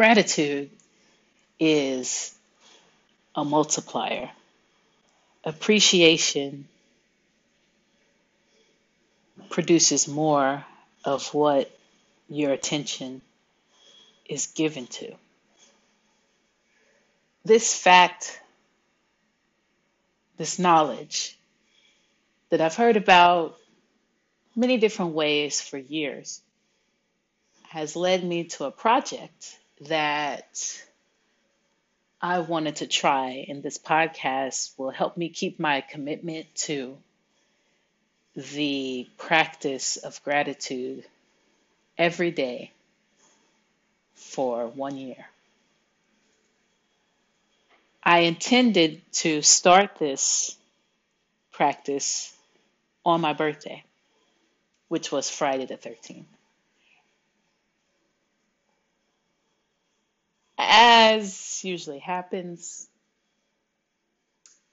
Gratitude is a multiplier. Appreciation produces more of what your attention is given to. This fact, this knowledge that I've heard about many different ways for years has led me to a project that I wanted to try, and this podcast will help me keep my commitment to the practice of gratitude every day for one year. I intended to start this practice on my birthday, which was Friday the 13th. As usually happens,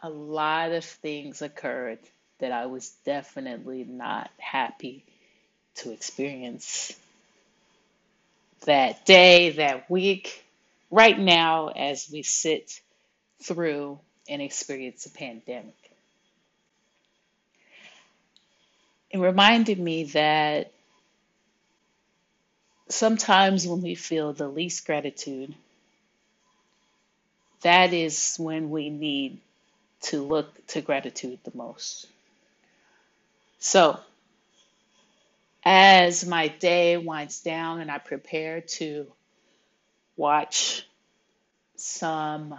a lot of things occurred that I was definitely not happy to experience that day, that week, right now, as we sit through and experience a pandemic. It reminded me that sometimes when we feel the least gratitude, that is when we need to look to gratitude the most. So, as my day winds down and I prepare to watch some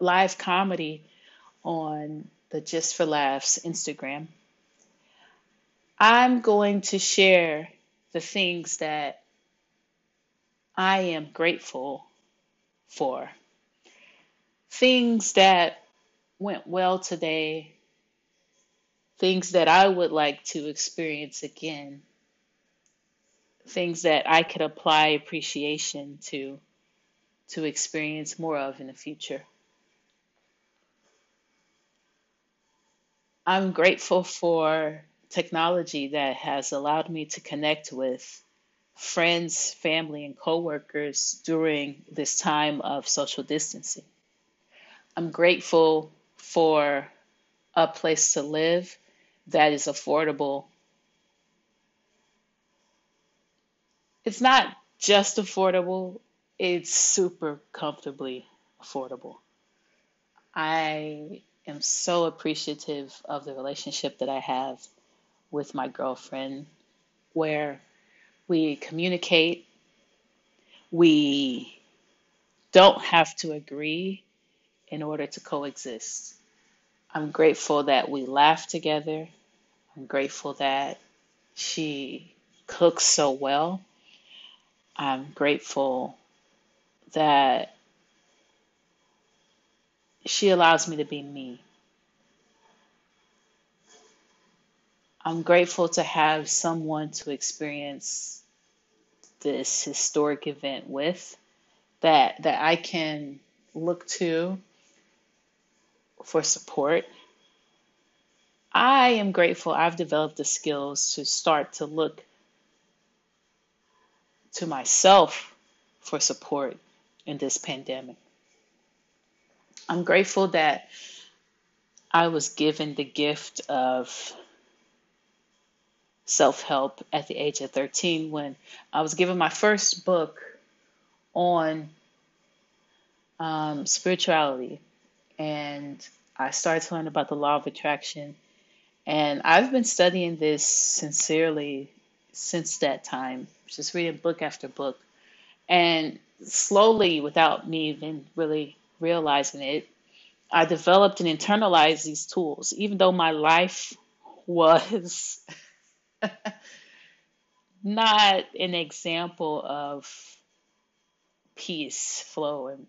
live comedy on the Just for Laughs Instagram, I'm going to share the things that I am grateful for. Things that went well today things that I would like to experience again, things that I could apply appreciation to to experience more of in the future. I'm grateful for technology that has allowed me to connect with friends, family, and coworkers during this time of social distancing. I'm grateful for a place to live that is affordable. It's not just affordable, it's super comfortably affordable. I am so appreciative of the relationship that I have with my girlfriend, where we communicate, we don't have to agree in order to coexist. I'm grateful that we laugh together. I'm grateful that she cooks so well. I'm grateful that she allows me to be me. I'm grateful to have someone to experience this historic event with that that I can look to for support I am grateful I've developed the skills to start to look to myself for support in this pandemic. I'm grateful that I was given the gift of self help at the age of 13 when I was given my first book on um, spirituality. And I started to learn about the law of attraction and I've been studying this sincerely since that time, just reading book after book. And slowly, without me even really realizing it, I developed and internalized these tools, even though my life was not an example of peace, flow, and,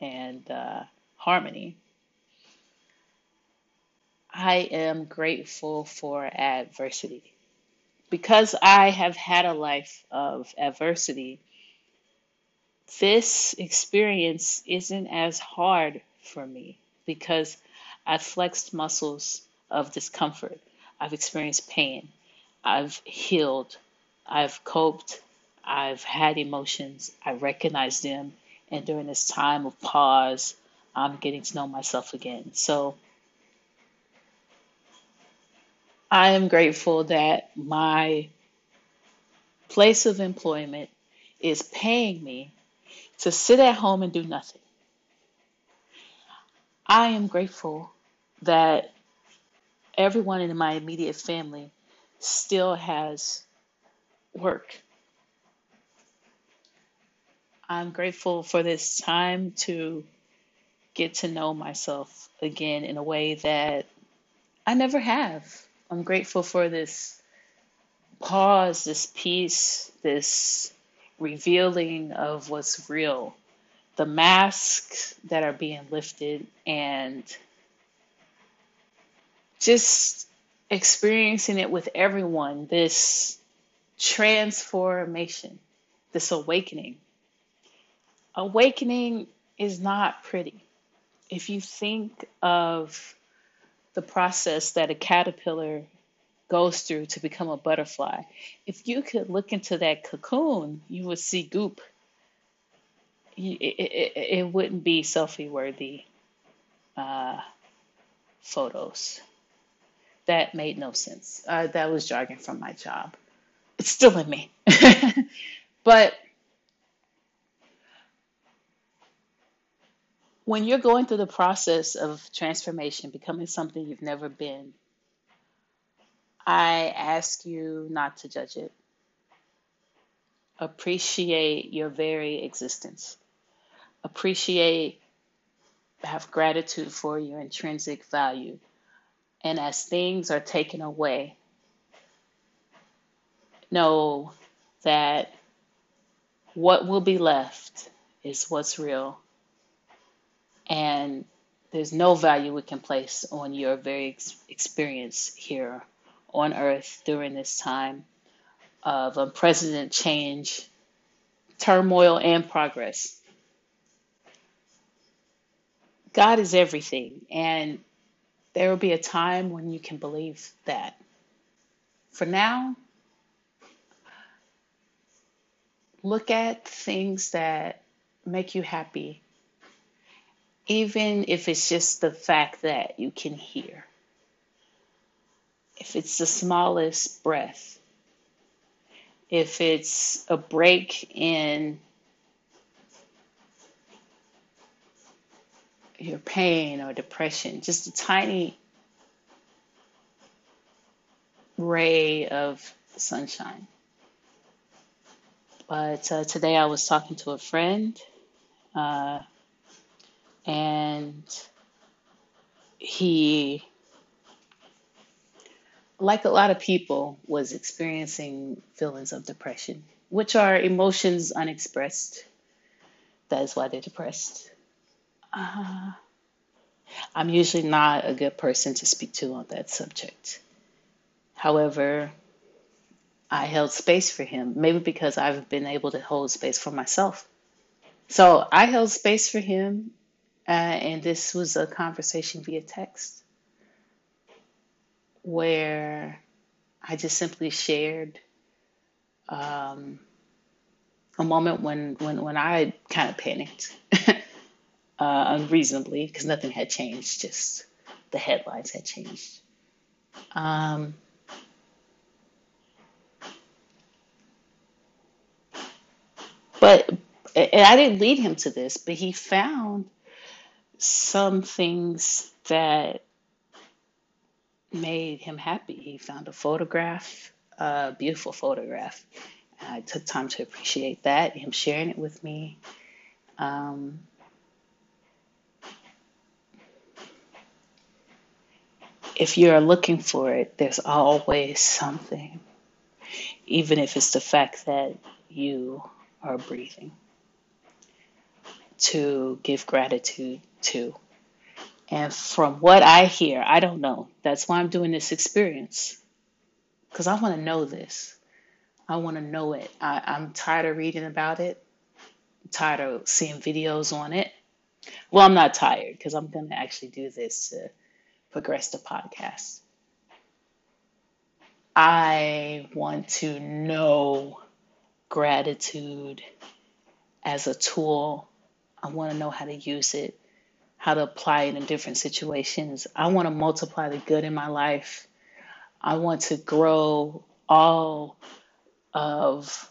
and uh, harmony. I am grateful for adversity. Because I have had a life of adversity, this experience isn't as hard for me because I've flexed muscles of discomfort. I've experienced pain. I've healed. I've coped. I've had emotions, I recognize them, and during this time of pause, I'm getting to know myself again. So I am grateful that my place of employment is paying me to sit at home and do nothing. I am grateful that everyone in my immediate family still has work. I'm grateful for this time to get to know myself again in a way that I never have. I'm grateful for this pause, this peace, this revealing of what's real, the masks that are being lifted, and just experiencing it with everyone this transformation, this awakening. Awakening is not pretty. If you think of the process that a caterpillar goes through to become a butterfly, if you could look into that cocoon, you would see goop. It, it, it wouldn't be selfie worthy uh, photos. That made no sense. Uh, that was jargon from my job. It's still in me. but when you're going through the process of transformation, becoming something you've never been, I ask you not to judge it. Appreciate your very existence. Appreciate, have gratitude for your intrinsic value. And as things are taken away, know that what will be left is what's real. And there's no value we can place on your very ex- experience here on earth during this time of unprecedented change, turmoil, and progress. God is everything, and there will be a time when you can believe that. For now, look at things that make you happy, even if it's just the fact that you can hear. If it's the smallest breath, if it's a break in your pain or depression, just a tiny ray of sunshine. But uh, today I was talking to a friend, uh, and he, like a lot of people, was experiencing feelings of depression, which are emotions unexpressed. That is why they're depressed. Uh, I'm usually not a good person to speak to on that subject. However, I held space for him, maybe because I've been able to hold space for myself. So I held space for him, uh, and this was a conversation via text where I just simply shared um, a moment when, when, when I kind of panicked uh, unreasonably because nothing had changed, just the headlines had changed. Um, but and I didn't lead him to this, but he found some things that made him happy. He found a photograph, a beautiful photograph. I took time to appreciate that, him sharing it with me. Um, if you're looking for it, there's always something, even if it's the fact that you are breathing, to give gratitude to. And from what I hear, I don't know. That's why I'm doing this experience. Because I want to know this. I want to know it. I, I'm tired of reading about it. I'm tired of seeing videos on it. Well, I'm not tired because I'm going to actually do this to progress the podcast. I want to know gratitude as a tool. I want to know how to use it, how to apply it in different situations. I want to multiply the good in my life. I want to grow all of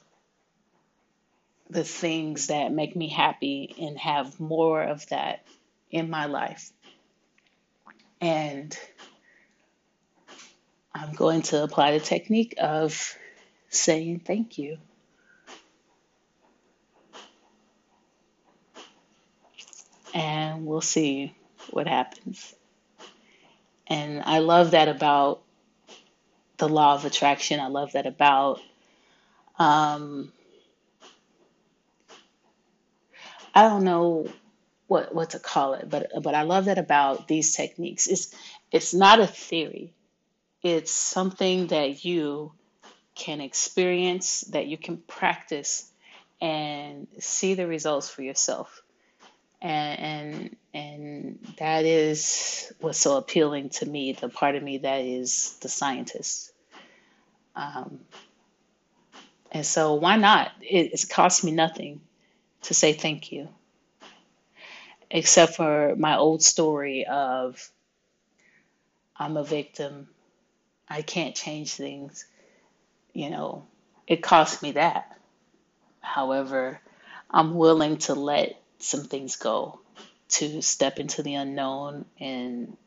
the things that make me happy and have more of that in my life. And I'm going to apply the technique of saying thank you. And we'll see what happens. And I love that about the law of attraction. I love that about um, I don't know what what to call it, but but I love that about these techniques. It's it's not a theory. It's something that you can experience, that you can practice and see the results for yourself. And and and that is what's so appealing to me, the part of me that is the scientist. Um, and so why not? It, it's cost me nothing to say thank you, except for my old story of I'm a victim. I can't change things. You know, it cost me that. However, I'm willing to let some things go, to step into the unknown and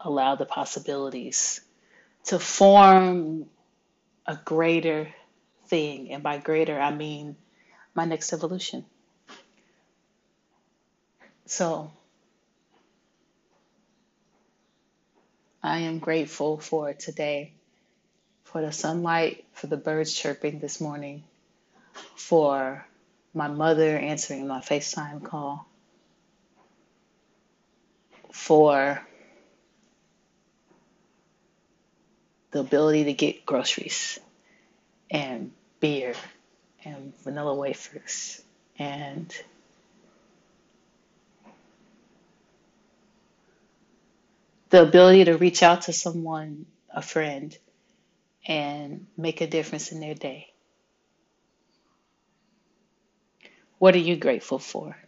allow the possibilities to form a greater thing. And by greater, I mean my next evolution. So I am grateful for today, for the sunlight, for the birds chirping this morning, for my mother answering my FaceTime call, for the ability to get groceries and beer and vanilla wafers and the ability to reach out to someone, a friend, and make a difference in their day. What are you grateful for?